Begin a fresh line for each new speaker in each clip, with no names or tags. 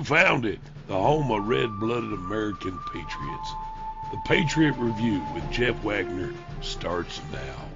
You found it, the home of red-blooded American patriots. The Patriot Review with Jeff Wagner starts now.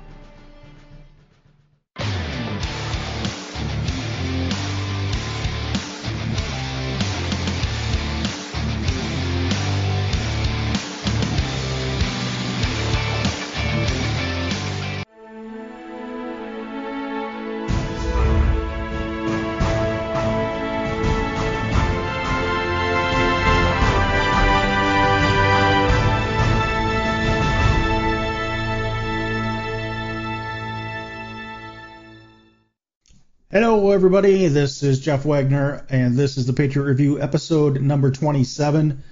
Everybody. This is Jeff Wagner, and this is the Patriot Review episode number 27.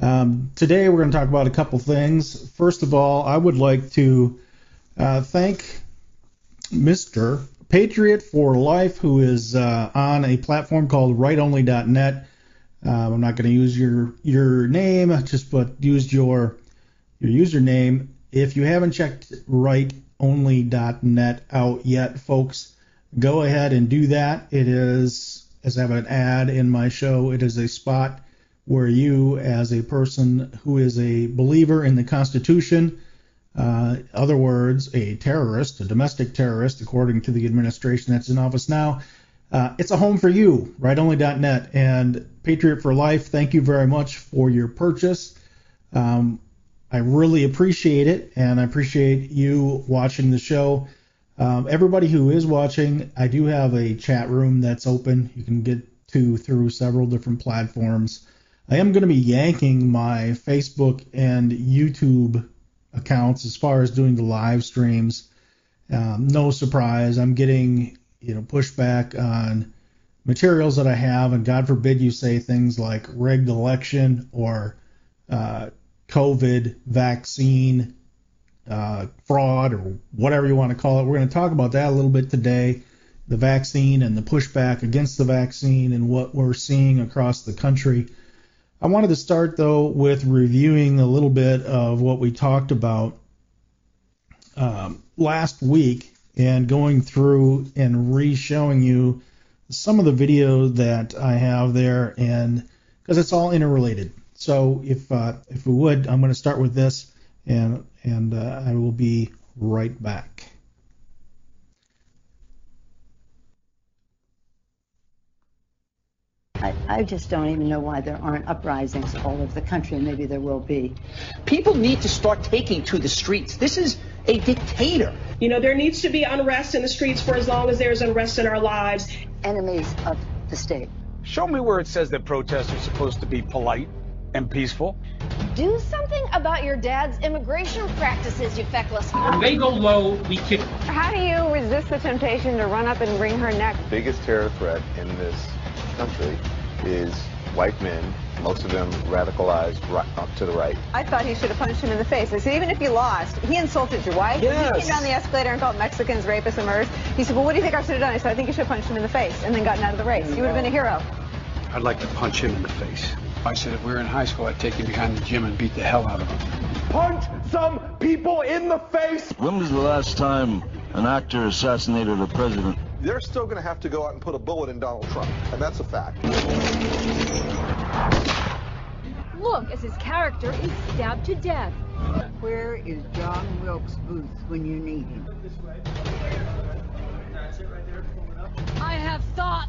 Um, today, we're going to talk about a couple things. First of all, I would like to uh, thank Mr. Patriot for Life, who is uh, on a platform called RightOnly.net. Uh, I'm not going to use your your name, just but use your your username. If you haven't checked RightOnly.net out yet, folks go ahead and do that. It is, as I have an ad in my show, it is a spot where you, as a person who is a believer in the Constitution, uh, other words, a terrorist, a domestic terrorist, according to the administration that's in office now, uh, it's a home for you, rightonly.net. And Patriot for Life, thank you very much for your purchase. Um, I really appreciate it, and I appreciate you watching the show. Um, everybody who is watching, I do have a chat room that's open. You can get to through several different platforms. I am going to be yanking my Facebook and YouTube accounts as far as doing the live streams. Um, no surprise, I'm getting you know pushback on materials that I have, and God forbid you say things like rigged election or uh, COVID vaccine uh, fraud or whatever you want to call it. We're going to talk about that a little bit today the vaccine and the pushback against the vaccine and what we're seeing across the country. I wanted to start though with reviewing a little bit of what we talked about um, last week and going through and re-showing you some of the video that I have there and because it's all interrelated. So if uh, if we would, I'm going to start with this and and uh, I will be right back.
I, I, just don't even know why there aren't uprisings all over the country, and maybe there will be.
People need to start taking to the streets. This is a dictator.
You know, there needs to be unrest in the streets for as long as there's unrest in our lives.
Enemies of the state.
Show me where it says that protests are supposed to be polite and peaceful.
Do something about your dad's immigration practices, you feckless.
When they go low, we kick.
How do you resist the temptation to run up and wring her neck?
The biggest terror threat in this country is white men, most of them radicalized right, up to the right.
I thought he should have punched him in the face. I said, even if you lost, he insulted your wife.
Yes.
He came down the escalator and called Mexicans rapists and murderers. He said, well, what do you think I should have done? I said, I think you should have punched him in the face and then gotten out of the race. You would have been a hero.
I'd like to punch him in the face.
I said if we were in high school, I'd take him behind the gym and beat the hell out of him.
Punch some people in the face!
When was the last time an actor assassinated a president?
They're still going to have to go out and put a bullet in Donald Trump, and that's a fact.
Look, as his character is stabbed to death.
Where is John Wilkes Booth when you need him?
I have thought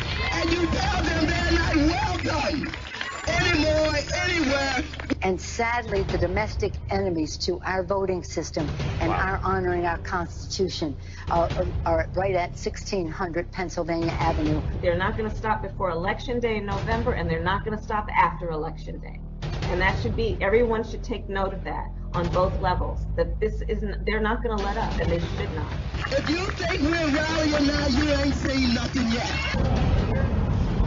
and you tell them they're not welcome anymore, anywhere.
And sadly, the domestic enemies to our voting system and wow. our honoring our Constitution are, are, are, right at 1600 Pennsylvania Avenue.
They're not going to stop before Election Day in November, and they're not going to stop after Election Day. And that should be, everyone should take note of that on both levels. That this isn't, they're not going to let up, and they should not.
If you think we're rallying now, you ain't seen nothing yet.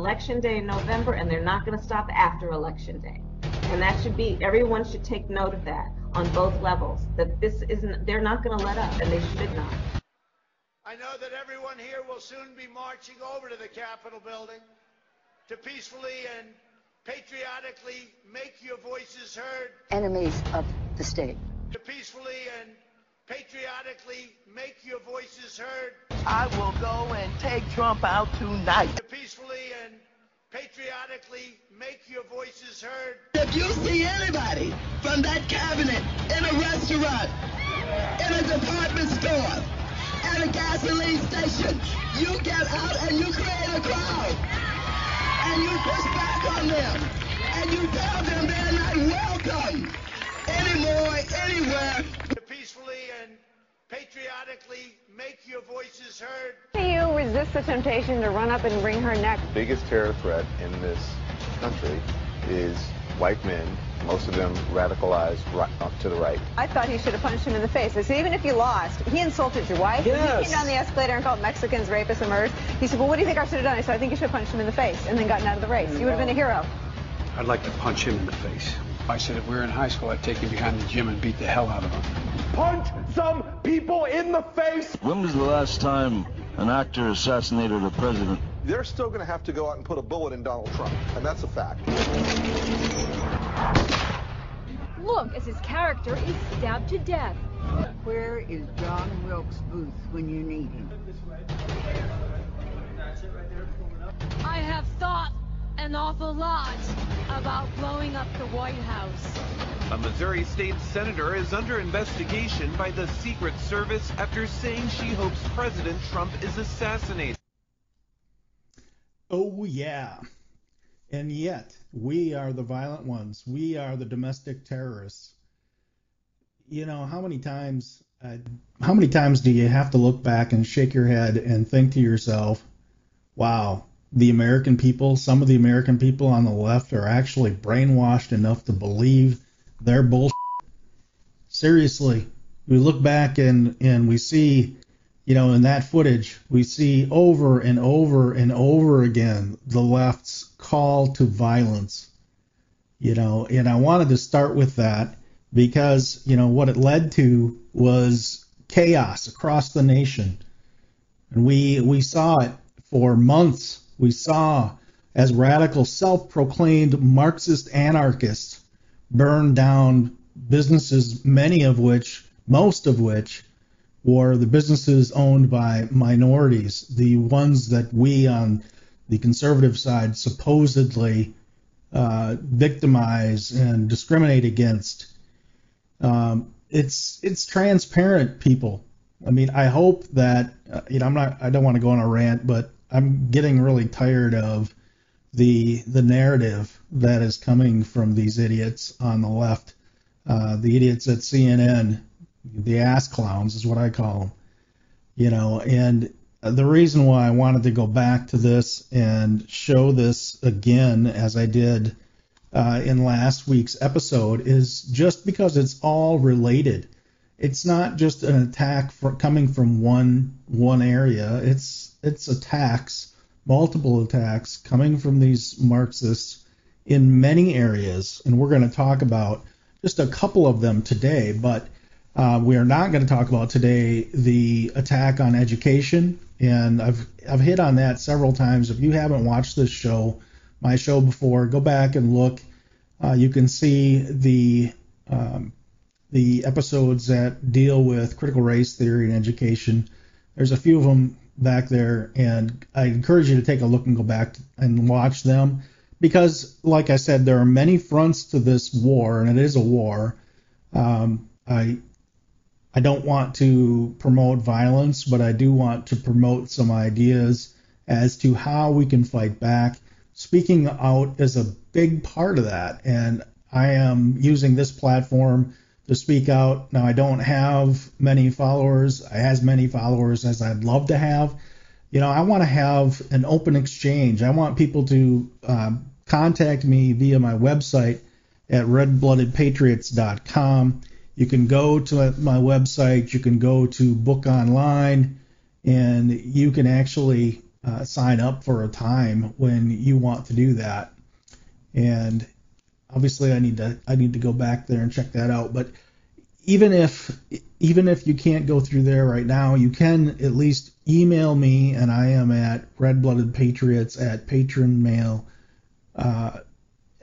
election day in November, and they're not going to stop after election day. And that should be, everyone should take note of that on both levels, that this isn't, they're not going to let up, and they should not.
I know that everyone here will soon be marching over to the Capitol building to peacefully and patriotically make your voices heard.
Enemies of the state.
To peacefully and patriotically make your voices heard.
I will go and take Trump out tonight.
To peacefully and patriotically make your voices heard.
If you see anybody from that cabinet in a restaurant, in a department store, at a gasoline station, you get out and you create a crowd. And you push back on them. And you tell them they're not welcome anymore, anywhere.
To peacefully and patriotically make your voices heard.
Do you resist the temptation to run up and wring her neck?
The biggest terror threat in this country is white men, most of them radicalized right, up to the right.
I thought he should have punched him in the face. I said, even if you lost, he insulted your wife.
Yes.
He came down the escalator and called Mexicans rapists and murderers. He said, well, what do you think I should have done? I said, I think you should have punched him in the face and then gotten out of the race. You would have been a hero.
I'd like to punch him in the face. I said if we were in high school, I'd take him behind the gym and beat the hell out of him.
Punch some people in the face.
When was the last time an actor assassinated a president?
They're still going to have to go out and put a bullet in Donald Trump, and that's a fact.
Look as his character is stabbed to death.
Where is John Wilkes Booth when you need him?
I have thought an awful lot about blowing up the White House.
A Missouri state senator is under investigation by the Secret Service after saying she hopes President Trump is assassinated.
Oh, yeah. And yet, we are the violent ones. We are the domestic terrorists. You know, how many times uh, how many times do you have to look back and shake your head and think to yourself, wow, the American people, some of the American people on the left are actually brainwashed enough to believe their bullshit. Seriously, we look back and, and we see, you know, in that footage, we see over and over and over again the left's call to violence. You know, and I wanted to start with that because, you know, what it led to was chaos across the nation. And we we saw it for months. We saw as radical self-proclaimed Marxist anarchists burn down businesses, many of which, most of which, were the businesses owned by minorities, the ones that we on the conservative side supposedly uh, victimize and discriminate against. Um, it's it's transparent, people. I mean, I hope that uh, you know I'm not I don't want to go on a rant, but I'm getting really tired of the the narrative that is coming from these idiots on the left, uh, the idiots at CNN, the ass clowns is what I call them. You know, and the reason why I wanted to go back to this and show this again, as I did uh, in last week's episode, is just because it's all related. It's not just an attack for, coming from one one area. It's it's attacks, multiple attacks coming from these Marxists in many areas, and we're going to talk about just a couple of them today. But uh, we are not going to talk about today the attack on education, and I've I've hit on that several times. If you haven't watched this show, my show before, go back and look. Uh, you can see the um, the episodes that deal with critical race theory and education. There's a few of them back there, and I encourage you to take a look and go back and watch them because, like I said, there are many fronts to this war, and it is a war. Um, I I don't want to promote violence, but I do want to promote some ideas as to how we can fight back. Speaking out is a big part of that, and I am using this platform to speak out. Now, I don't have many followers, as many followers as I'd love to have. You know, I want to have an open exchange. I want people to um, contact me via my website at redbloodedpatriots.com. You can go to my website, you can go to Book Online, and you can actually uh, sign up for a time when you want to do that. And obviously, I need to I need to go back there and check that out. But even if even if you can't go through there right now, you can at least email me, and I am at Red Patriots at patronmail uh,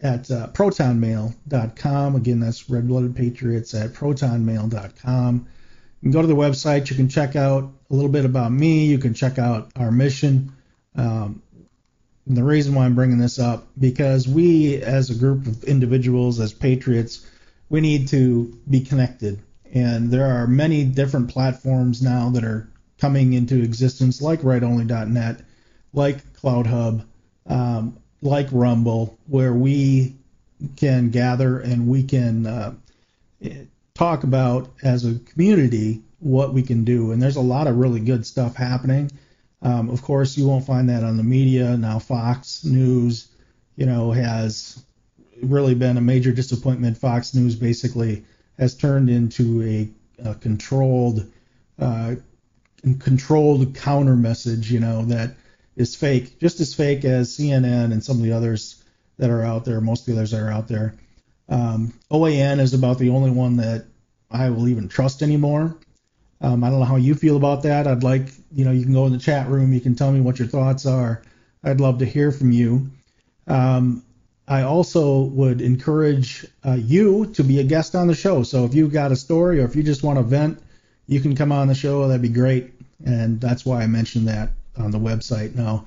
at uh, protonmail.com. Again, that's Red Patriots at protonmail.com. You can go to the website. You can check out a little bit about me. You can check out our mission. Um, the reason why I'm bringing this up because we, as a group of individuals, as patriots, we need to be connected. And there are many different platforms now that are coming into existence, like RightOnly.net, like CloutHub, um, like Rumble, where we can gather and we can uh, talk about as a community what we can do. And there's a lot of really good stuff happening. Um, of course, you won't find that on the media. Now, Fox News, you know, has really been a major disappointment. Fox News basically has turned into a, a controlled, uh, controlled counter message, you know, that is fake, just as fake as CNN and some of the others that are out there. Most of the others that are out there. Um, OAN is about the only one that I will even trust anymore. Um, I don't know how you feel about that. I'd like, you know, you can go in the chat room. You can tell me what your thoughts are. I'd love to hear from you. Um, I also would encourage uh, you to be a guest on the show. So if you've got a story or if you just want to vent, you can come on the show. That'd be great. And that's why I mentioned that on the website. Now,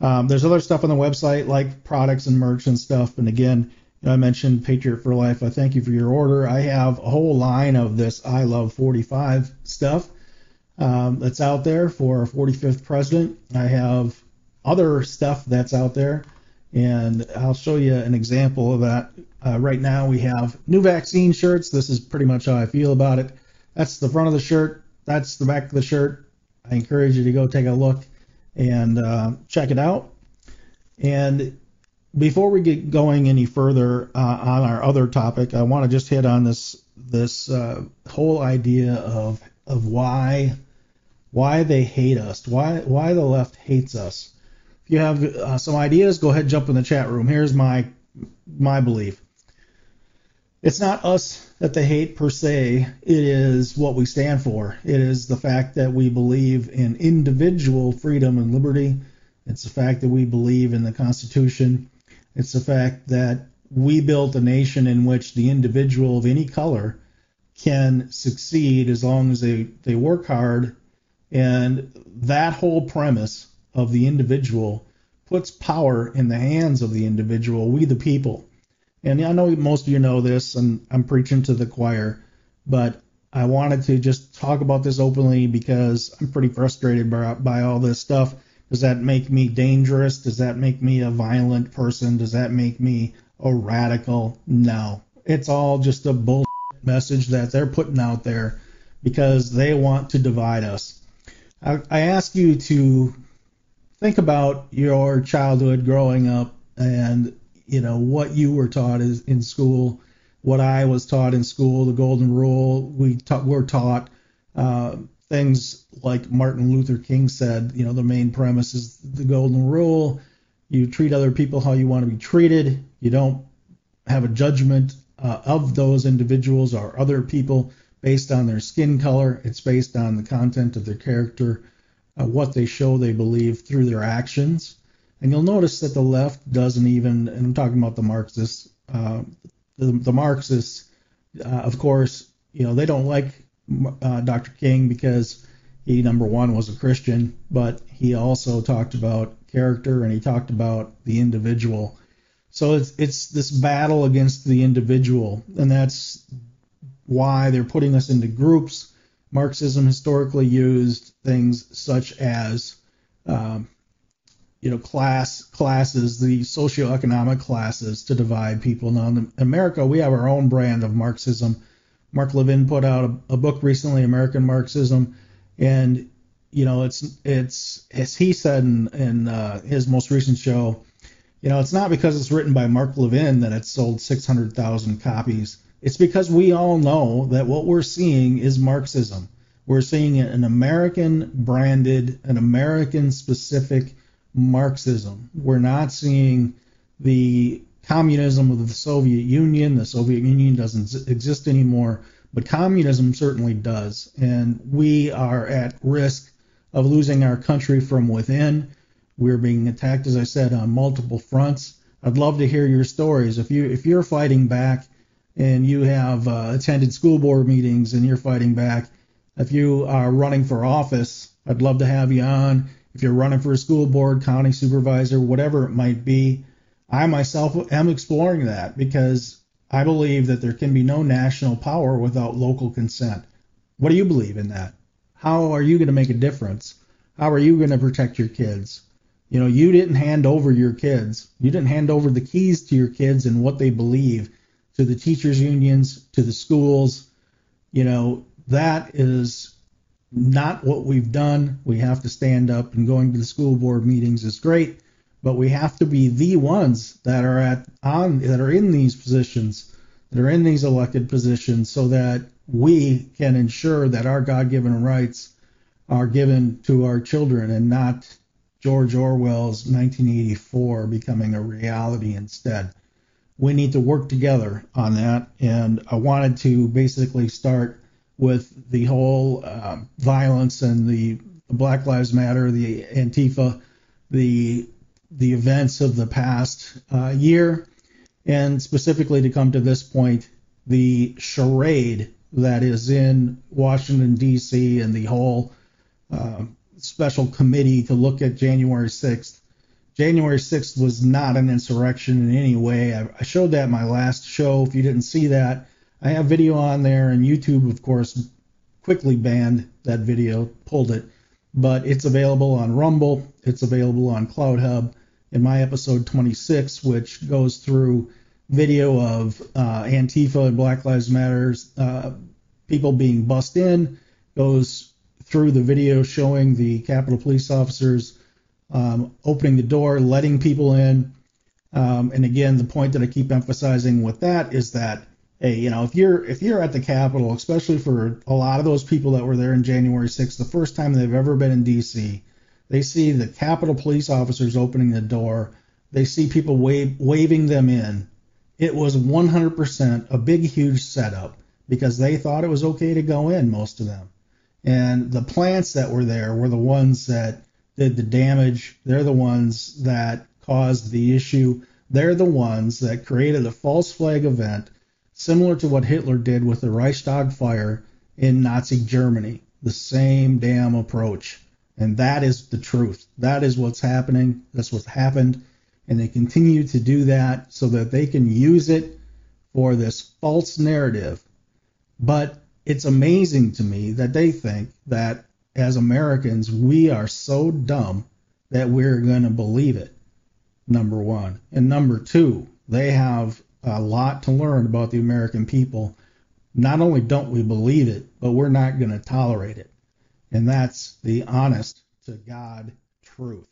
um, there's other stuff on the website like products and merch and stuff. And again, I mentioned Patriot for Life. I thank you for your order. I have a whole line of this I Love 45 stuff um, that's out there for our 45th president. I have other stuff that's out there, and I'll show you an example of that. Uh, right now, we have new vaccine shirts. This is pretty much how I feel about it. That's the front of the shirt. That's the back of the shirt. I encourage you to go take a look and uh, check it out. And before we get going any further uh, on our other topic, I want to just hit on this this uh, whole idea of of why why they hate us, why why the left hates us. If you have uh, some ideas, go ahead and jump in the chat room. Here's my my belief. It's not us that they hate per se. It is what we stand for. It is the fact that we believe in individual freedom and liberty. It's the fact that we believe in the Constitution it's the fact that we built a nation in which the individual of any color can succeed as long as they, they work hard. And that whole premise of the individual puts power in the hands of the individual, we the people. And I know most of you know this, and I'm preaching to the choir, but I wanted to just talk about this openly because I'm pretty frustrated by, by all this stuff. Does that make me dangerous? Does that make me a violent person? Does that make me a radical? No. It's all just a bull message that they're putting out there because they want to divide us. I, I ask you to think about your childhood growing up and you know what you were taught is in school, what I was taught in school, the golden rule. We ta- were taught uh, things like Martin Luther King said, you know, the main premise is the golden rule. You treat other people how you want to be treated. You don't have a judgment uh, of those individuals or other people based on their skin color. It's based on the content of their character, uh, what they show they believe through their actions. And you'll notice that the left doesn't even, and I'm talking about the Marxists, uh, the, the Marxists, uh, of course, you know, they don't like uh, Dr. King because he number one was a Christian, but he also talked about character and he talked about the individual. So it's it's this battle against the individual, and that's why they're putting us into groups. Marxism historically used things such as um, you know class classes, the socioeconomic classes to divide people. Now in America, we have our own brand of Marxism Mark Levin put out a, a book recently, American Marxism, and you know it's it's as he said in, in uh, his most recent show, you know it's not because it's written by Mark Levin that it's sold 600,000 copies. It's because we all know that what we're seeing is Marxism. We're seeing an American branded, an American specific Marxism. We're not seeing the communism of the Soviet Union. The Soviet Union doesn't exist anymore, but communism certainly does. And we are at risk of losing our country from within. We're being attacked, as I said, on multiple fronts. I'd love to hear your stories. If you if you're fighting back and you have uh, attended school board meetings and you're fighting back, if you are running for office, I'd love to have you on. If you're running for a school board, county supervisor, whatever it might be, I myself am exploring that because I believe that there can be no national power without local consent. What do you believe in that? How are you going to make a difference? How are you going to protect your kids? You know, you didn't hand over your kids. You didn't hand over the keys to your kids and what they believe to the teachers unions, to the schools. You know, that is not what we've done. We have to stand up and going to the school board meetings is great, but we have to be the ones that are at on that are in these positions, that are in these elected positions so that we can ensure that our God-given rights are given to our children and not George Orwell's 1984 becoming a reality instead. We need to work together on that, and I wanted to basically start with the whole uh, violence and the Black Lives Matter, the Antifa, the the events of the past uh, year, and specifically to come to this point, the charade that is in Washington D.C. and the whole uh, special committee to look at January 6th. January 6th was not an insurrection in any way. I, I showed that in my last show. If you didn't see that, I have video on there, and YouTube, of course, quickly banned that video, pulled it. But it's available on Rumble. It's available on CloutHub. In my episode 26, which goes through video of uh, Antifa and Black Lives Matters uh, people being bussed in, goes through the video showing the Capitol Police officers um, opening the door, letting people in. Um, and again, the point that I keep emphasizing with that is that, hey, you know, if you're if you're at the Capitol, especially for a lot of those people that were there in January 6th, the first time they've ever been in D.C., they see the Capitol Police officers opening the door. They see people wave, waving them in. It was 100% a big, huge setup because they thought it was okay to go in, most of them. And the plants that were there were the ones that did the damage. They're the ones that caused the issue. They're the ones that created a false flag event similar to what Hitler did with the Reichstag fire in Nazi Germany. The same damn approach. And that is the truth. That is what's happening. That's what's happened. And they continue to do that so that they can use it for this false narrative. But it's amazing to me that they think that as Americans we are so dumb that we're going to believe it. Number one. And number two, they have a lot to learn about the American people. Not only don't we believe it, but we're not going to tolerate it. And that's the honest to God truth.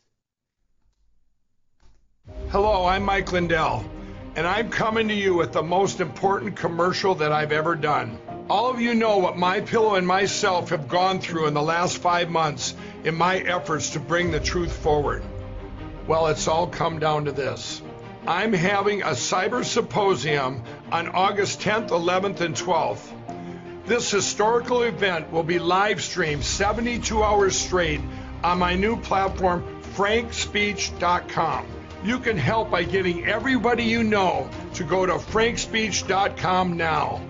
Hello, I'm Mike Lindell, and I'm coming to you with the most important commercial that I've ever done. All of you know what my pillow and myself have gone through in the last five months in my efforts to bring the truth forward. Well, it's all come down to this. I'm having a cyber symposium on August 10th, 11th, and 12th. This historical event will be live streamed 72 hours straight on my new platform, frankspeech.com. You can help by getting everybody you know to go to frankspeech.com now.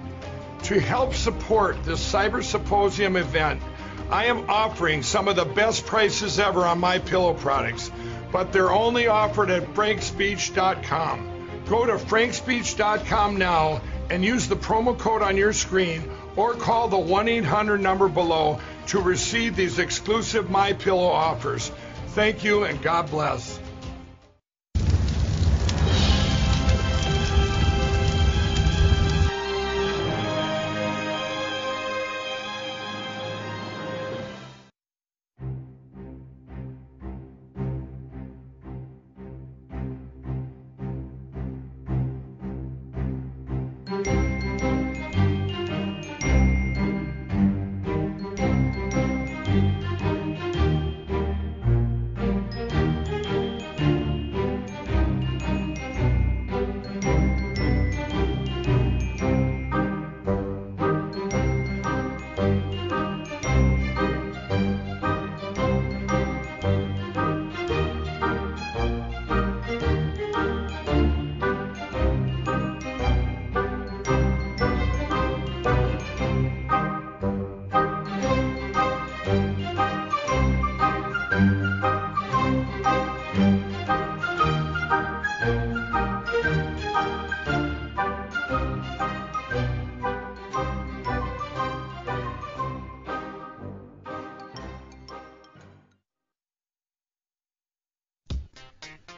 To help support this Cyber Symposium event, I am offering some of the best prices ever on my pillow products, but they're only offered at frankspeech.com. Go to frankspeech.com now and use the promo code on your screen or call the 1-800 number below to receive these exclusive My Pillow offers. Thank you and God bless.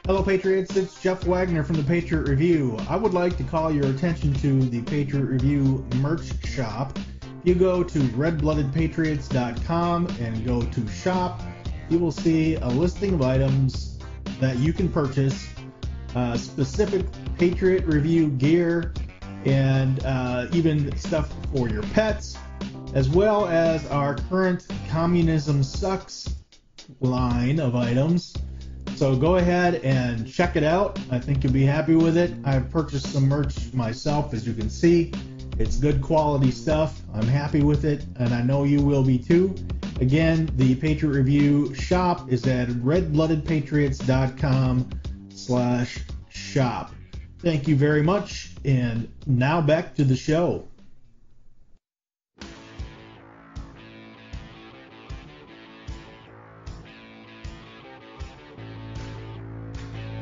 Hello, Patriots. It's Jeff Wagner from the Patriot Review. I would like to call your attention to the Patriot Review merch shop. If you go to redbloodedpatriots.com and go to shop. You will see a listing of items that you can purchase, uh, specific Patriot Review gear, and uh, even stuff for your pets, as well as our current Communism Sucks line of items. So go ahead and check it out. I think you'll be happy with it. I've purchased some merch myself, as you can see. It's good quality stuff. I'm happy with it, and I know you will be too. Again, the Patriot Review shop is at redbloodedpatriots.com slash shop. Thank you very much, and now back to the show.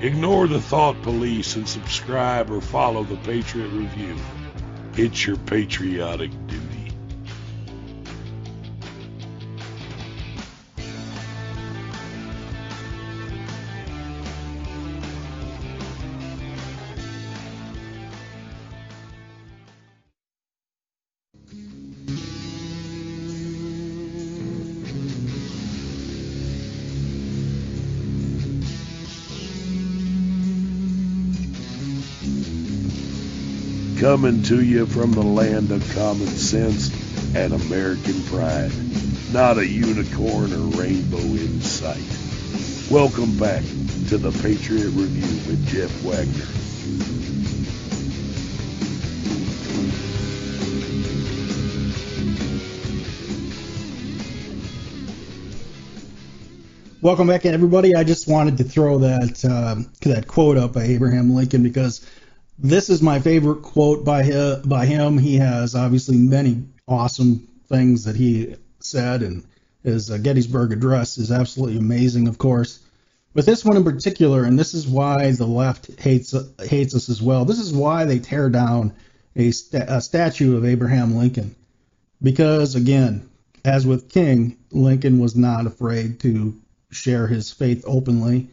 Ignore the thought police and subscribe or follow the Patriot Review. It's your patriotic duty. Coming to you from the land of common sense and American pride. Not a unicorn or rainbow in sight. Welcome back to the Patriot Review with Jeff Wagner.
Welcome back, everybody. I just wanted to throw that um, that quote up by Abraham Lincoln because this is my favorite quote by him, by him. He has obviously many awesome things that he said, and his uh, Gettysburg Address is absolutely amazing, of course. But this one in particular, and this is why the left hates hates us as well. This is why they tear down a, a statue of Abraham Lincoln, because again, as with King, Lincoln was not afraid to share his faith openly,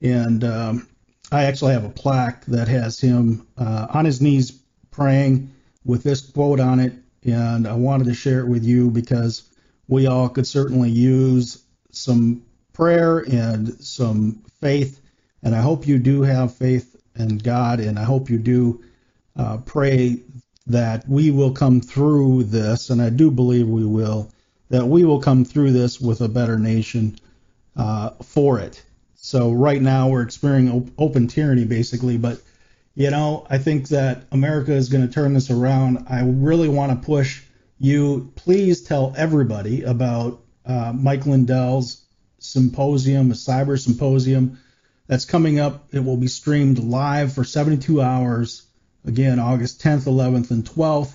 and um, I actually have a plaque that has him uh, on his knees praying with this quote on it, and I wanted to share it with you because we all could certainly use some prayer and some faith, and I hope you do have faith in God, and I hope you do uh, pray that we will come through this, and I do believe we will, that we will come through this with a better nation uh, for it. So right now we're experiencing open tyranny basically, but you know, I think that America is going to turn this around. I really want to push you. Please tell everybody about uh, Mike Lindell's symposium, a cyber symposium that's coming up. It will be streamed live for 72 hours. Again, August 10th, 11th, and 12th.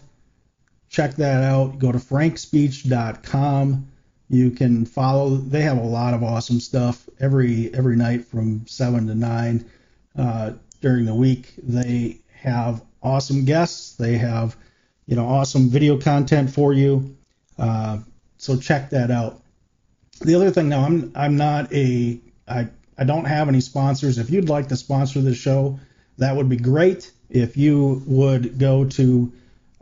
Check that out. Go to frankspeech.com. You can follow. They have a lot of awesome stuff every every night from seven to nine uh, during the week. They have awesome guests. They have you know awesome video content for you. Uh, so check that out. The other thing now, I'm I'm not a I I don't have any sponsors. If you'd like to sponsor the show, that would be great. If you would go to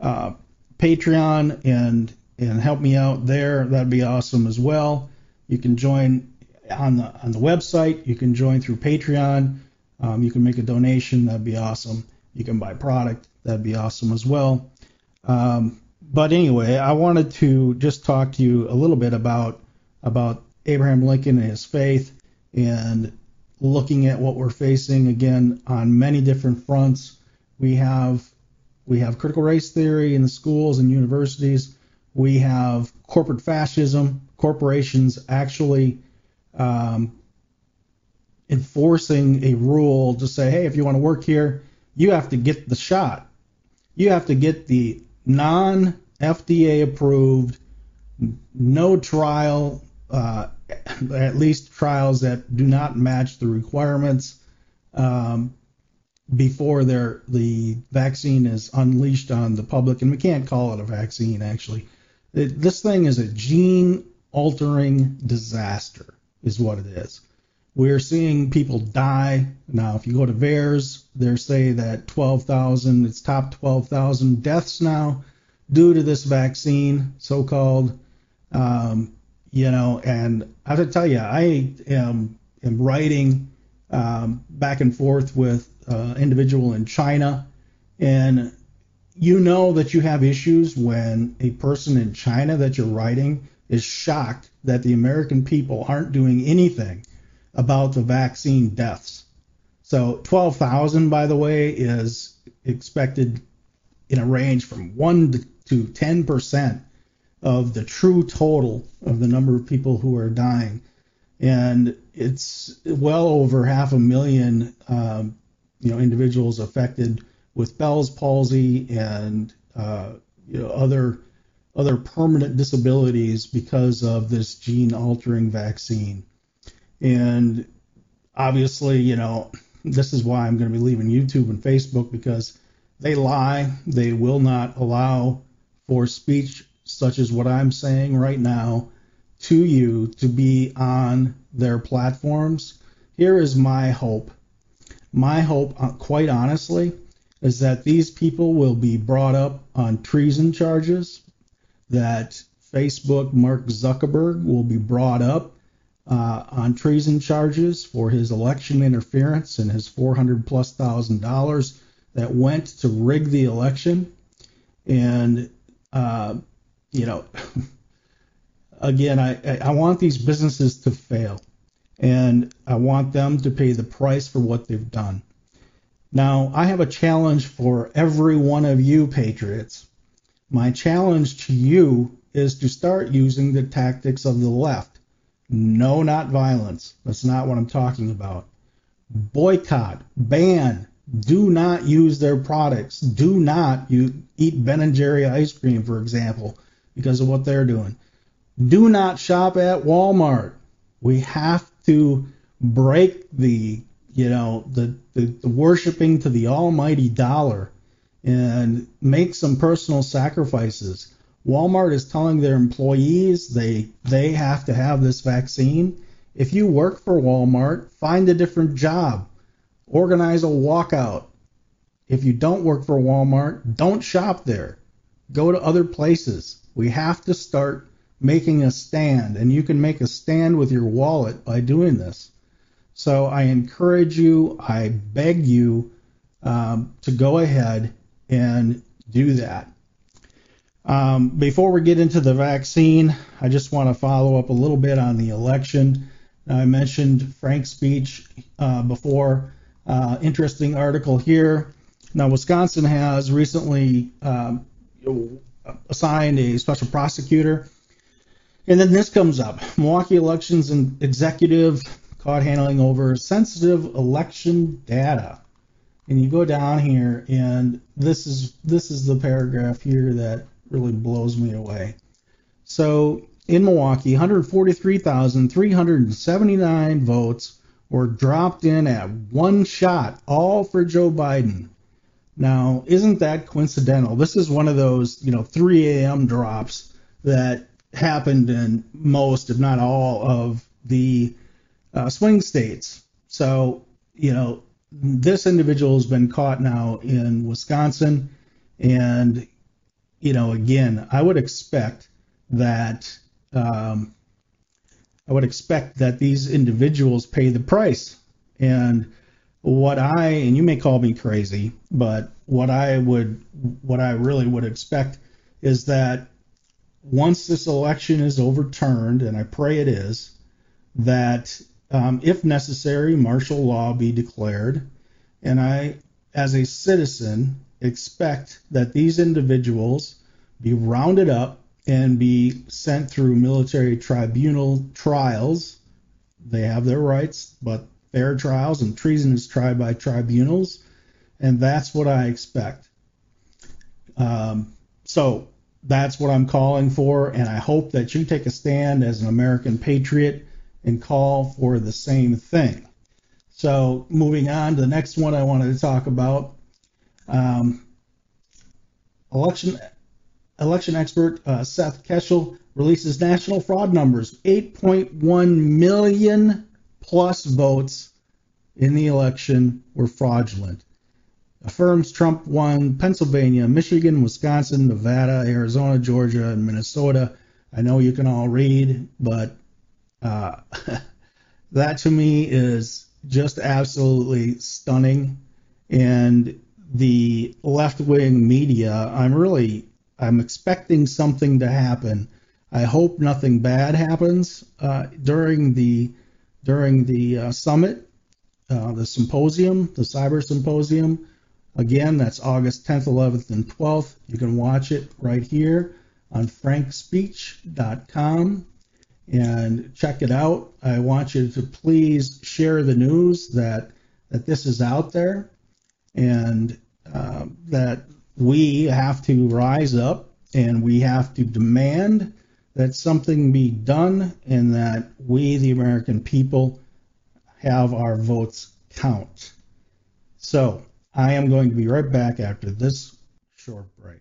uh, Patreon and and help me out there. That'd be awesome as well. You can join on the on the website. You can join through Patreon. Um, you can make a donation. That'd be awesome. You can buy product. That'd be awesome as well. Um, but anyway, I wanted to just talk to you a little bit about about Abraham Lincoln and his faith and looking at what we're facing again on many different fronts. We have we have critical race theory in the schools and universities we have corporate fascism, corporations actually um, enforcing a rule to say, hey, if you want to work here, you have to get the shot. You have to get the non FDA approved, no trial, uh, at least trials that do not match the requirements um, before the vaccine is unleashed on the public. And we can't call it a vaccine, actually. It, this thing is a gene altering disaster, is what it is. We're seeing people die. Now, if you go to VAERS, they say that 12,000, it's top 12,000 deaths now due to this vaccine, so called. Um, you know, and I have to tell you, I am, am writing um, back and forth with uh, individual in China, and you know that you have issues when a person in China that you're writing is shocked that the American people aren't doing anything about the vaccine deaths. So 12,000, by the way, is expected in a range from 1 to 10% of the true total of the number of people who are dying. And it's well over half a million, um, you know, individuals affected with Bell's palsy and uh, you know, other other permanent disabilities because of this gene altering vaccine. And obviously, you know, this is why I'm going to be leaving YouTube and Facebook because they lie. They will not allow for speech such as what I'm saying right now to you to be on their platforms. Here is my hope. My hope, uh, quite honestly, is that these people will be brought up on treason charges, that Facebook Mark Zuckerberg will be brought up uh, on treason charges for his election interference and his 400 plus thousand dollars that went to rig the election. And, uh, you know, again, I, I want these businesses to fail and I want them to pay the price for what they've done. Now, I have a challenge for every one of you, Patriots. My challenge to you is to start using the tactics of the left. No, not violence. That's not what I'm talking about. Boycott, ban, do not use their products. Do not you eat Ben and Jerry ice cream, for example, because of what they're doing. Do not shop at Walmart. We have to break the, you know, the, the, the worshiping to the almighty dollar and make some personal sacrifices. Walmart is telling their employees they they have to have this vaccine. If you work for Walmart, find a different job. Organize a walkout. If you don't work for Walmart, don't shop there. Go to other places. We have to start making a stand, and you can make a stand with your wallet by doing this. So I encourage you, I beg you um, to go ahead and do that. Um, before we get into the vaccine, I just want to follow up a little bit on the election. I mentioned Frank's speech uh, before. Uh, interesting article here. Now, Wisconsin has recently um, assigned a special prosecutor. And then this comes up Milwaukee elections and executive caught handling over sensitive election data. And you go down here, and this is this is the paragraph here that really blows me away. So in Milwaukee, 143,379 votes were dropped in at one shot, all for Joe Biden. Now, isn't that coincidental? This is one of those, you know, 3 a.m. drops that happened in most, if not all, of the uh, swing states. So, you know, this individual has been caught now in Wisconsin, and you know, again, I would expect that um, I would expect that these individuals pay the price. And what I and you may call me crazy, but what I would what I really would expect is that once this election is overturned, and I pray it is, that um, if necessary, martial law be declared. And I, as a citizen, expect that these individuals be rounded up and be sent through military tribunal trials. They have their rights, but fair trials and treason is tried by tribunals, and that's what I expect. Um, so that's what I'm calling for, and I hope that you take a stand as an American patriot and call for the same thing. So moving on to the next one I wanted to talk about. Um, election election expert uh, Seth Keshel releases national fraud numbers 8.1 million plus votes in the election were fraudulent. Affirms Trump won Pennsylvania, Michigan, Wisconsin, Nevada, Arizona, Georgia, and Minnesota. I know you can all read, but uh, that to me is just absolutely stunning. And the left wing media, I'm really I'm expecting something to happen. I hope nothing bad happens uh, during the during the uh, summit, uh, the symposium, the cyber symposium. Again, that's August 10th, 11th, and 12th. You can watch it right here on frankspeech.com and check it out. I want you to please share the news that that this is out there and uh, that we have to rise up and we have to demand that something be done and that we, the American people, have our votes count. So I am going to be right back after this short break.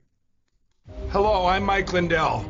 Hello, I'm Mike Lindell,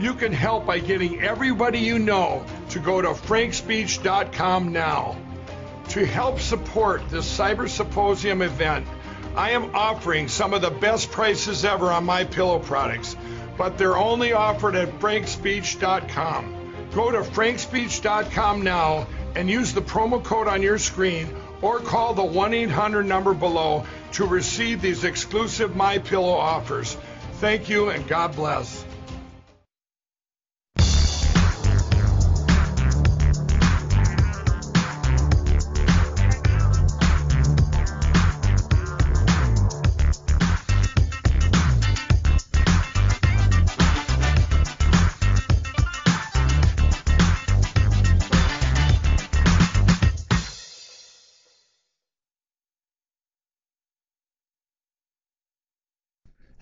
You can help by getting everybody you know to go to frankspeech.com now. To help support this cyber symposium event, I am offering some of the best prices ever on my pillow products but they're only offered at frankspeech.com. Go to frankspeech.com now and use the promo code on your screen or call the 1-800 number below to receive these exclusive My Pillow offers. Thank you and God bless.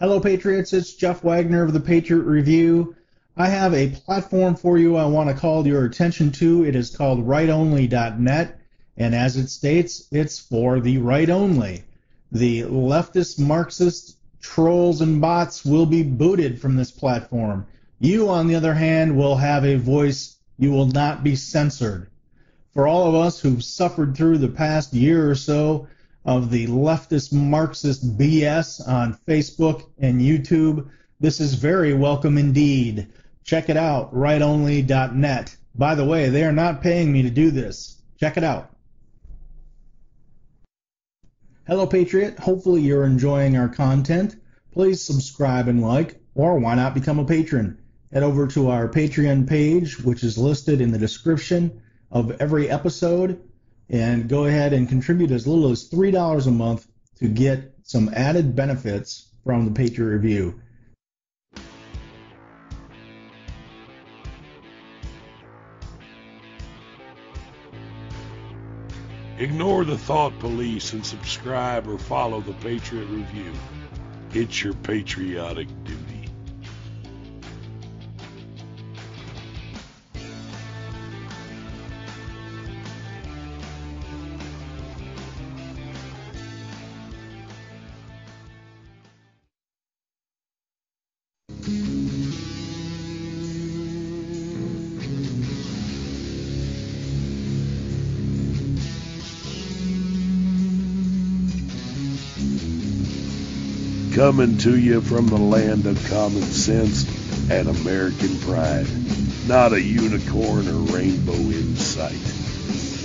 Hello, Patriots. It's Jeff Wagner of the Patriot Review. I have a platform for you I want to call your attention to. It is called rightonly.net, and as it states, it's for the right only. The leftist Marxist trolls and bots will be booted from this platform. You, on the other hand, will have a voice. You will not be censored. For all of us who've suffered through the past year or so, of the leftist Marxist BS on Facebook and YouTube. This is very welcome indeed. Check it out, rightonly.net. By the way, they are not paying me to do this. Check it out. Hello, Patriot. Hopefully, you're enjoying our content. Please subscribe and like, or why not become a patron? Head over to our Patreon page, which is listed in the description of every episode and go ahead and contribute as little as $3 a month to get some added benefits from the Patriot Review.
Ignore the thought police and subscribe or follow the Patriot Review. It's your patriotic duty. Coming to you from the land of common sense and American pride. Not a unicorn or rainbow in sight.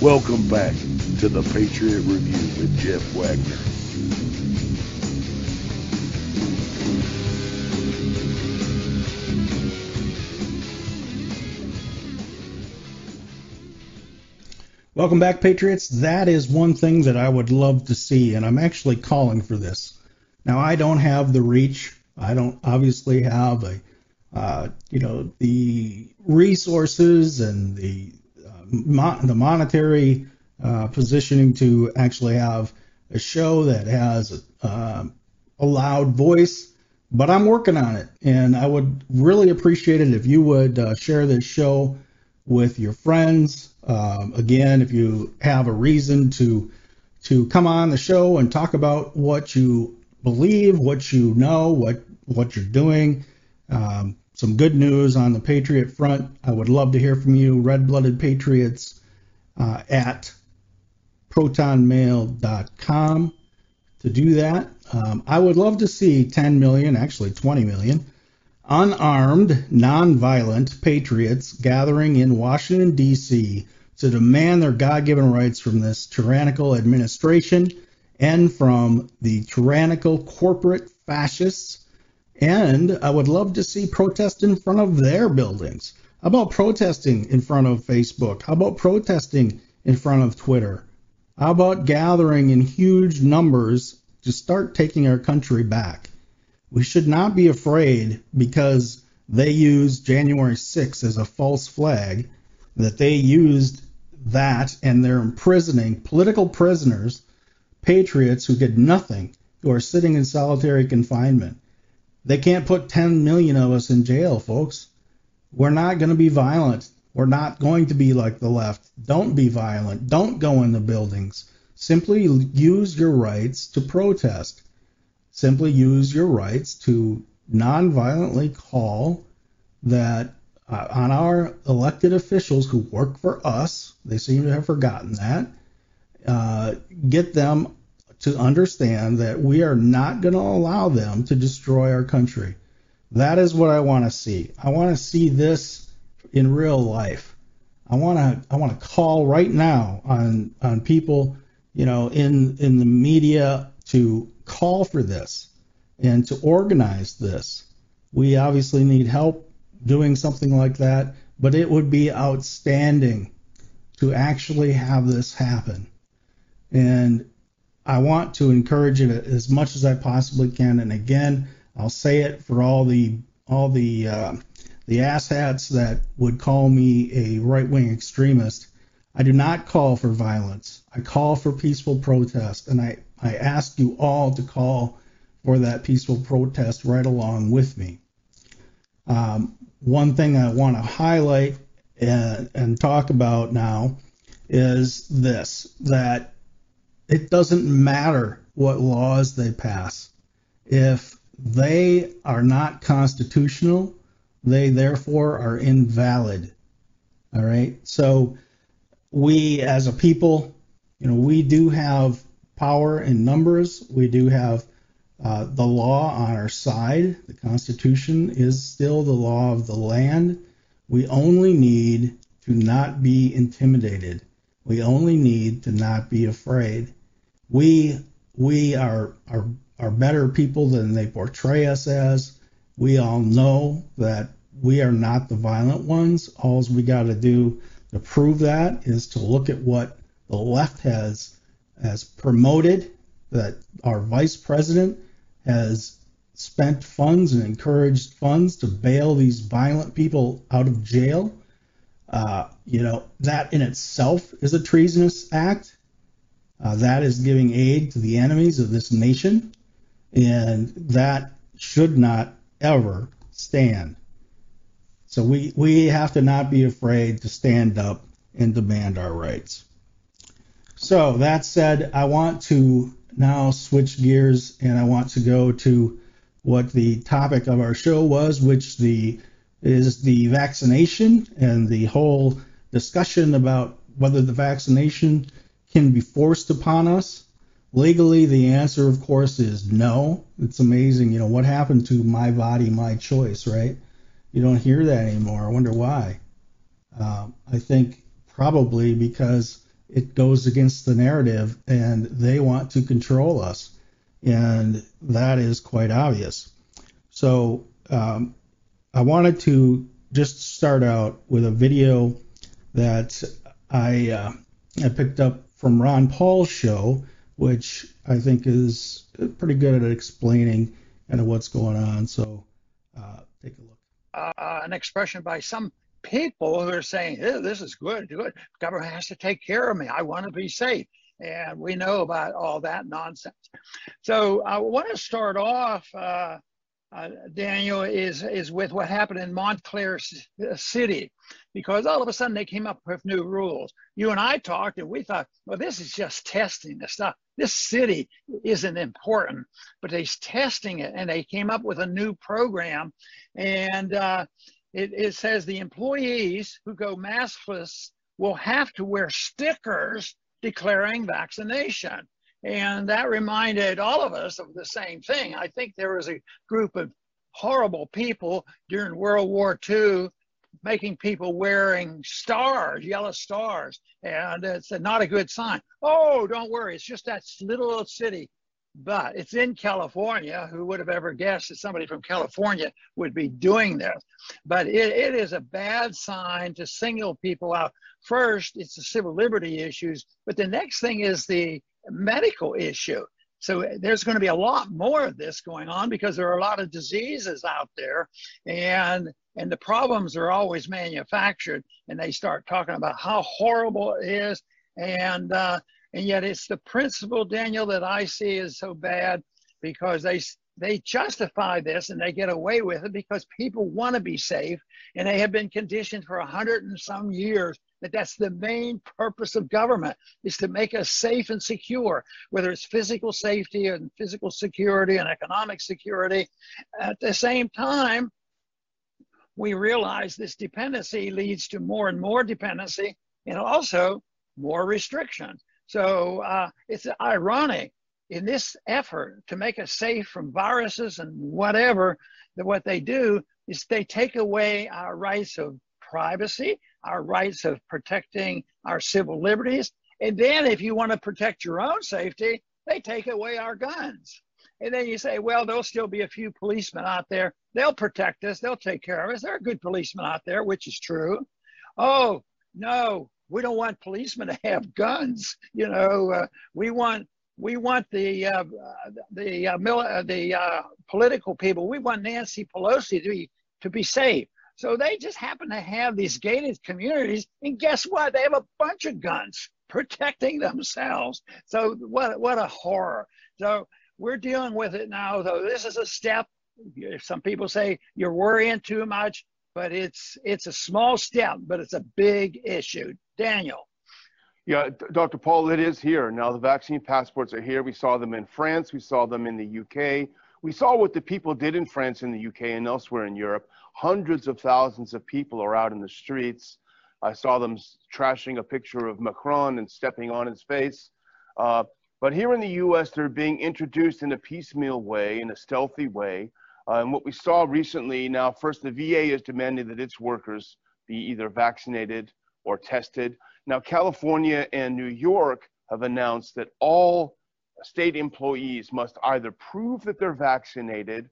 Welcome back to the Patriot Review with Jeff Wagner.
Welcome back, Patriots. That is one thing that I would love to see, and I'm actually calling for this. Now I don't have the reach. I don't obviously have a, uh, you know, the resources and the uh, mo- the monetary uh, positioning to actually have a show that has uh, a loud voice, but I'm working on it, and I would really appreciate it if you would uh, share this show with your friends. Um, again, if you have a reason to to come on the show and talk about what you believe, what you know, what what you're doing. Um, some good news on the Patriot front. I would love to hear from you, red blooded patriots uh, at protonmail.com to do that. Um, I would love to see 10 million, actually 20 million, unarmed, nonviolent patriots gathering in Washington, D.C. to demand their God given rights from this tyrannical administration and from the tyrannical corporate fascists and I would love to see protest in front of their buildings. How about protesting in front of Facebook? How about protesting in front of Twitter? How about gathering in huge numbers to start taking our country back? We should not be afraid because they used January 6th as a false flag, that they used that and they're imprisoning political prisoners, patriots who did nothing, who are sitting in solitary confinement. They can't put 10 million of us in jail, folks. We're not going to be violent. We're not going to be like the left. Don't be violent. Don't go in the buildings. Simply use your rights to protest. Simply use your rights to non-violently call that uh, on our elected officials who work for us. They seem to have forgotten that. Uh, get them to understand that we are not going to allow them to destroy our country. That is what I want to see. I want to see this in real life. I want to I want to call right now on on people, you know, in in the media to call for this and to organize this. We obviously need help doing something like that, but it would be outstanding to actually have this happen. And I want to encourage it as much as I possibly can. And again, I'll say it for all the all the uh, the asshats that would call me a right wing extremist. I do not call for violence. I call for peaceful protest, and I I ask you all to call for that peaceful protest right along with me. Um, one thing I want to highlight and, and talk about now is this that it doesn't matter what laws they pass. If they are not constitutional, they therefore are invalid. All right. So we as a people, you know, we do have power in numbers. We do have uh, the law on our side. The Constitution is still the law of the land. We only need to not be intimidated. We only need to not be afraid. We we are are are better people than they portray us as. We all know that we are not the violent ones. All we got to do to prove that is to look at what the left has has promoted. That our vice president has spent funds and encouraged funds to bail these violent people out of jail. Uh, you know, that in itself is a treasonous act. Uh, that is giving aid to the enemies of this nation, and that should not ever stand. So we, we have to not be afraid to stand up and demand our rights. So that said, I want to now switch gears and I want to go to what the topic of our show was, which the is the vaccination and the whole discussion about whether the vaccination can be forced upon us. Legally, the answer, of course, is no. It's amazing, you know, what happened to my body, my choice, right? You don't hear that anymore. I wonder why. Uh, I think probably because it goes against the narrative and they want to control us. And that is quite obvious. So um, I wanted to just start out with a video that I, uh, I picked up from Ron Paul's show, which I think is pretty good at explaining kind of what's going on. So uh, take a look.
Uh, an expression by some people who are saying, hey, this is good, good. Government has to take care of me. I want to be safe. And we know about all that nonsense. So I want to start off, uh, uh, Daniel, is, is with what happened in Montclair uh, City, because all of a sudden they came up with new rules. You and I talked, and we thought, well, this is just testing the stuff. This city isn't important, but they're testing it, and they came up with a new program. And uh, it, it says the employees who go maskless will have to wear stickers declaring vaccination. And that reminded all of us of the same thing. I think there was a group of horrible people during World War II making people wearing stars, yellow stars, and it's not a good sign. Oh, don't worry, it's just that little old city but it's in California. Who would have ever guessed that somebody from California would be doing this? But it, it is a bad sign to single people out. First, it's the civil liberty issues, but the next thing is the medical issue. So there's going to be a lot more of this going on because there are a lot of diseases out there, and and the problems are always manufactured. And they start talking about how horrible it is, and uh, and yet it's the principle, Daniel, that I see is so bad because they they justify this and they get away with it because people want to be safe and they have been conditioned for a hundred and some years that that's the main purpose of government is to make us safe and secure whether it's physical safety and physical security and economic security. At the same time we realize this dependency leads to more and more dependency and also more restrictions. So uh, it's ironic in this effort to make us safe from viruses and whatever, that what they do is they take away our rights of privacy, our rights of protecting our civil liberties. And then if you want to protect your own safety, they take away our guns. And then you say, well, there'll still be a few policemen out there. They'll protect us. They'll take care of us. There are good policemen out there, which is true. Oh, no, we don't want policemen to have guns. You know, uh, we want we want the uh, the uh, mil- uh, the uh, political people. We want Nancy Pelosi to be to be safe. So they just happen to have these gated communities, and guess what? They have a bunch of guns protecting themselves. So what what a horror. So we're dealing with it now. Though this is a step. Some people say you're worrying too much but it's it's a small step, but it's a big issue. Daniel.
Yeah, Dr. Paul, it is here. Now the vaccine passports are here. We saw them in France. We saw them in the UK. We saw what the people did in France and the UK and elsewhere in Europe. Hundreds of thousands of people are out in the streets. I saw them trashing a picture of Macron and stepping on his face. Uh, but here in the US, they're being introduced in a piecemeal way, in a stealthy way. Uh, and what we saw recently now, first, the VA is demanding that its workers be either vaccinated or tested. Now, California and New York have announced that all state employees must either prove that they're vaccinated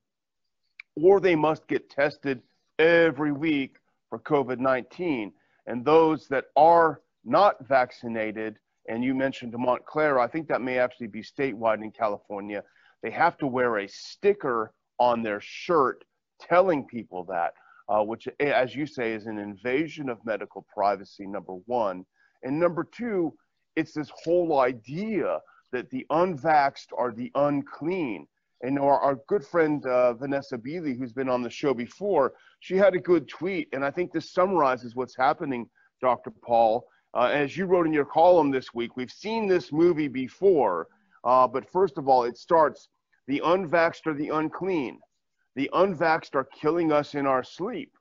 or they must get tested every week for COVID 19. And those that are not vaccinated, and you mentioned Montclair, I think that may actually be statewide in California, they have to wear a sticker on their shirt telling people that, uh, which, as you say, is an invasion of medical privacy, number one. And number two, it's this whole idea that the unvaxxed are the unclean. And our, our good friend uh, Vanessa Beeley, who's been on the show before, she had a good tweet. And I think this summarizes what's happening, Dr. Paul. Uh, as you wrote in your column this week, we've seen this movie before. Uh, but first of all, it starts the unvaxxed are the unclean. The unvaxxed are killing us in our sleep.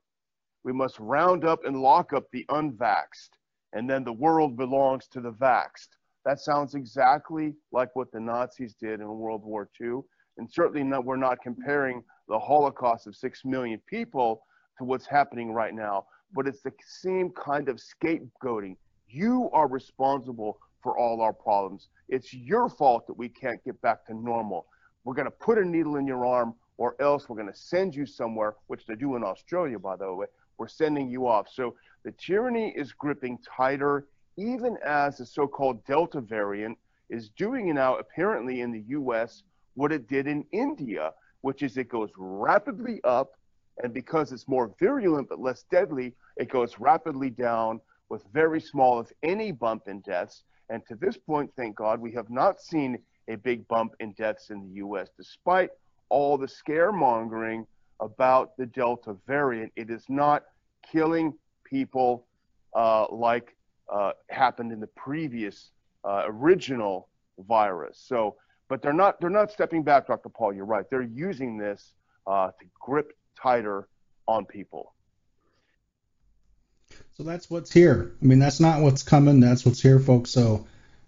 We must round up and lock up the unvaxxed, and then the world belongs to the vaxxed. That sounds exactly like what the Nazis did in World War II. And certainly not, we're not comparing the Holocaust of six million people to what's happening right now, but it's the same kind of scapegoating. You are responsible for all our problems. It's your fault that we can't get back to normal. We're going to put a needle in your arm, or else we're going to send you somewhere, which they do in Australia, by the way. We're sending you off. So the tyranny is gripping tighter, even as the so called Delta variant is doing now, apparently in the US, what it did in India, which is it goes rapidly up And because it's more virulent but less deadly, it goes rapidly down with very small, if any, bump in deaths. And to this point, thank God, we have not seen a big bump in deaths in the U.S. Despite all the scaremongering about the Delta variant, it is not killing people uh, like uh, happened in the previous uh, original virus. So, but they're not they're not stepping back, Dr. Paul. You're right. They're using this uh, to grip tighter on people.
So that's what's here. I mean, that's not what's coming. That's what's here, folks. So,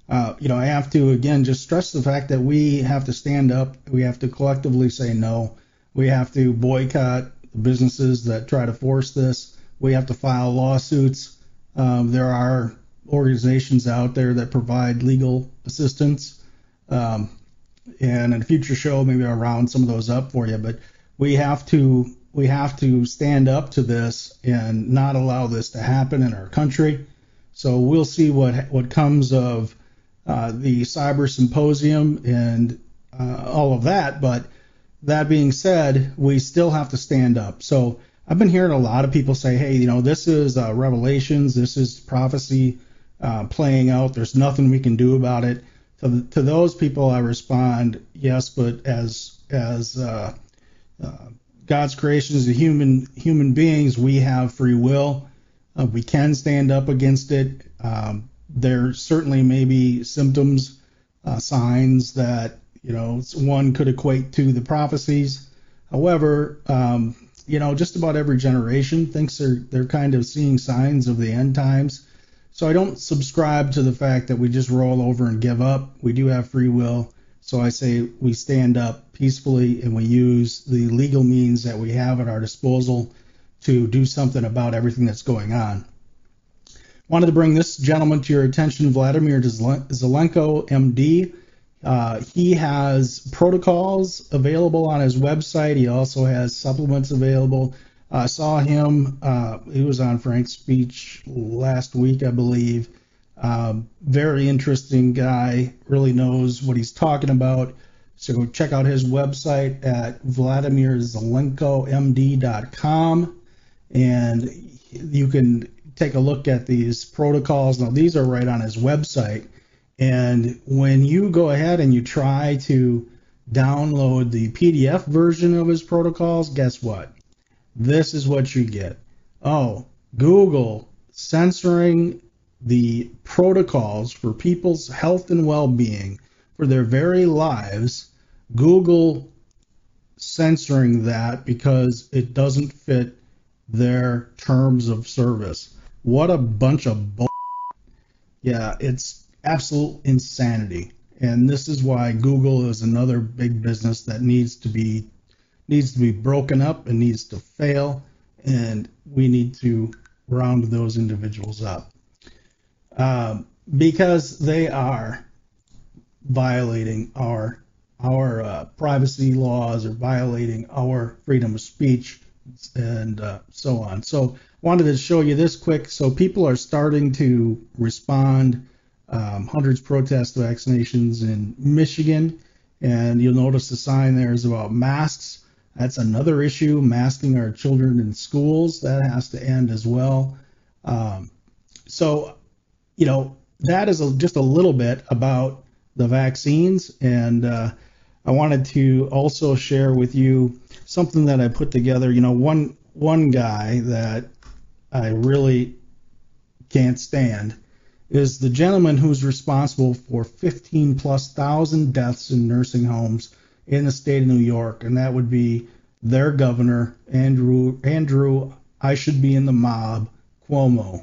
uh, you know, I have to again just stress the fact that we have to stand up. We have to collectively say no. We have to boycott the businesses that try to force this. We have to file lawsuits. Um, there are organizations out there that provide legal assistance. Um, and in a future show, maybe I'll round some of those up for you. But we have to we have to stand up to this and not allow this to happen in our country. So we'll see what what comes of uh, the cyber symposium and uh, all of that. But that being said, we still have to stand up. So I've been hearing a lot of people say, hey, you know, this is uh, revelations, this is prophecy uh, playing out. There's nothing we can do about it. To, to those people, I respond, yes, but as as uh, uh God's creations, the human human beings, we have free will. Uh, we can stand up against it. Um, there certainly may be symptoms, uh, signs that you know one could equate to the prophecies. However, um, you know, just about every generation thinks they're they're kind of seeing signs of the end times. So I don't subscribe to the fact that we just roll over and give up. We do have free will. So I say we stand up peacefully and we use the legal means that we have at our disposal to do something about everything that's going on. Wanted to bring this gentleman to your attention, Vladimir Zelenko, MD. Uh, he has protocols available on his website. He also has supplements available. I uh, saw him. Uh, he was on FrankSpeech last week, I believe. Um, very interesting guy. Really knows what he's talking about. So check out his website at vladimirzelenkomd.com, and you can take a look at these protocols. Now these are right on his website and when you go ahead and you try to download the PDF version of his protocols, guess what? This is what you get. Oh, Google censoring the protocols for people's health and well being for their very lives. Google censoring that because it doesn't fit their terms of service. What a bunch of bull. Yeah, it's absolute insanity. And this is why Google is another big business that needs to be needs to be broken up and needs to fail, and we need to round those individuals up um, because they are violating our our uh, privacy laws or violating our freedom of speech and uh, so on. So wanted to show you this quick. So people are starting to respond um, hundreds protest vaccinations in Michigan, and you'll notice the sign there is about masks. That's another issue, masking our children in schools. That has to end as well. Um, so, you know, that is a, just a little bit about the vaccines, and uh, I wanted to also share with you something that I put together. You know, one one guy that I really can't stand is the gentleman who's responsible for 15 plus thousand deaths in nursing homes in the state of New York, and that would be their governor, Andrew Andrew I should be in the mob, Cuomo.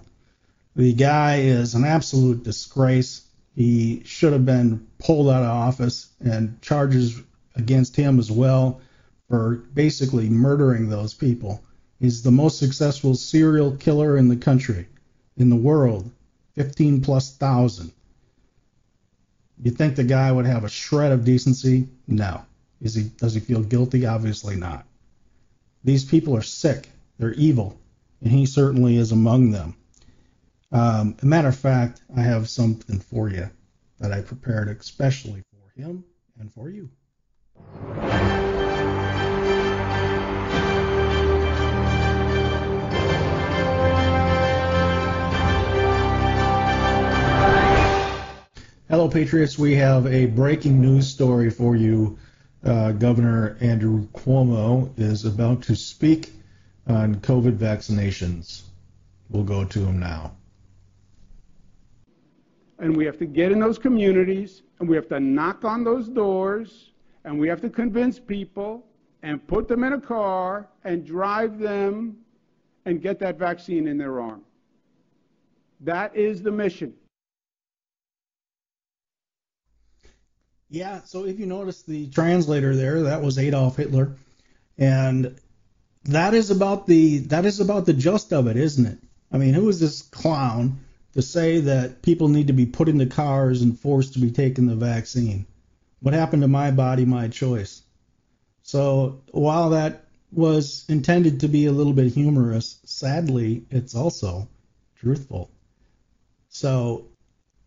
The guy is an absolute disgrace. He should have been pulled out of office and charges against him as well for basically murdering those people. He's the most successful serial killer in the country, in the world. 15 plus thousand. You think the guy would have a shred of decency? No. Is he does he feel guilty? Obviously not. These people are sick. They're evil, and he certainly is among them. Um, a matter of fact, I have something for you that I prepared especially for him and for you. Fellow patriots, we have a breaking news story for you. Uh, Governor Andrew Cuomo is about to speak on COVID vaccinations. We'll go to him now.
And we have to get in those communities and we have to knock on those doors and we have to convince people and put them in a car and drive them and get that vaccine in their arm. That is the mission.
Yeah, so if you notice the translator there, that was Adolf Hitler, and that is about the that is about the gist of it, isn't it? I mean, who is this clown to say that people need to be put into cars and forced to be taking the vaccine? What happened to my body, my choice? So while that was intended to be a little bit humorous, sadly, it's also truthful. So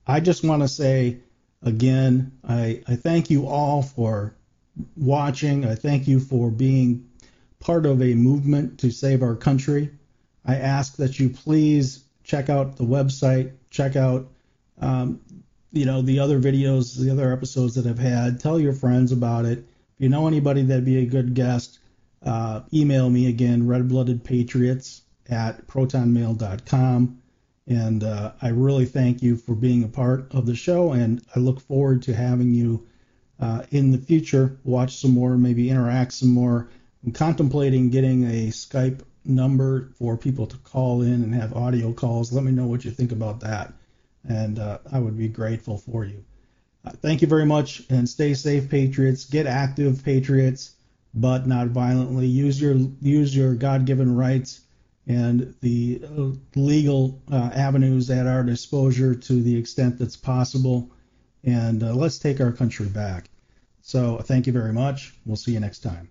I just want to say again, I, I thank you all for watching. I thank you for being part of a movement to save our country. I ask that you please check out the website, check out um, you know the other videos, the other episodes that I've had. Tell your friends about it. If you know anybody that'd be a good guest, uh, email me again, redbloodedpatriots at protonmail.com. And uh, I really thank you for being a part of the show, and I look forward to having you uh, in the future. Watch some more, maybe interact some more. I'm contemplating getting a Skype number for people to call in and have audio calls. Let me know what you think about that, and uh, I would be grateful for you. Uh, thank you very much, and stay safe, Patriots. Get active, Patriots, but not violently. Use your use your God-given rights and the legal uh, avenues at our disposal to the extent that's possible. And uh, let's take our country back. So thank you very much. We'll see you next time.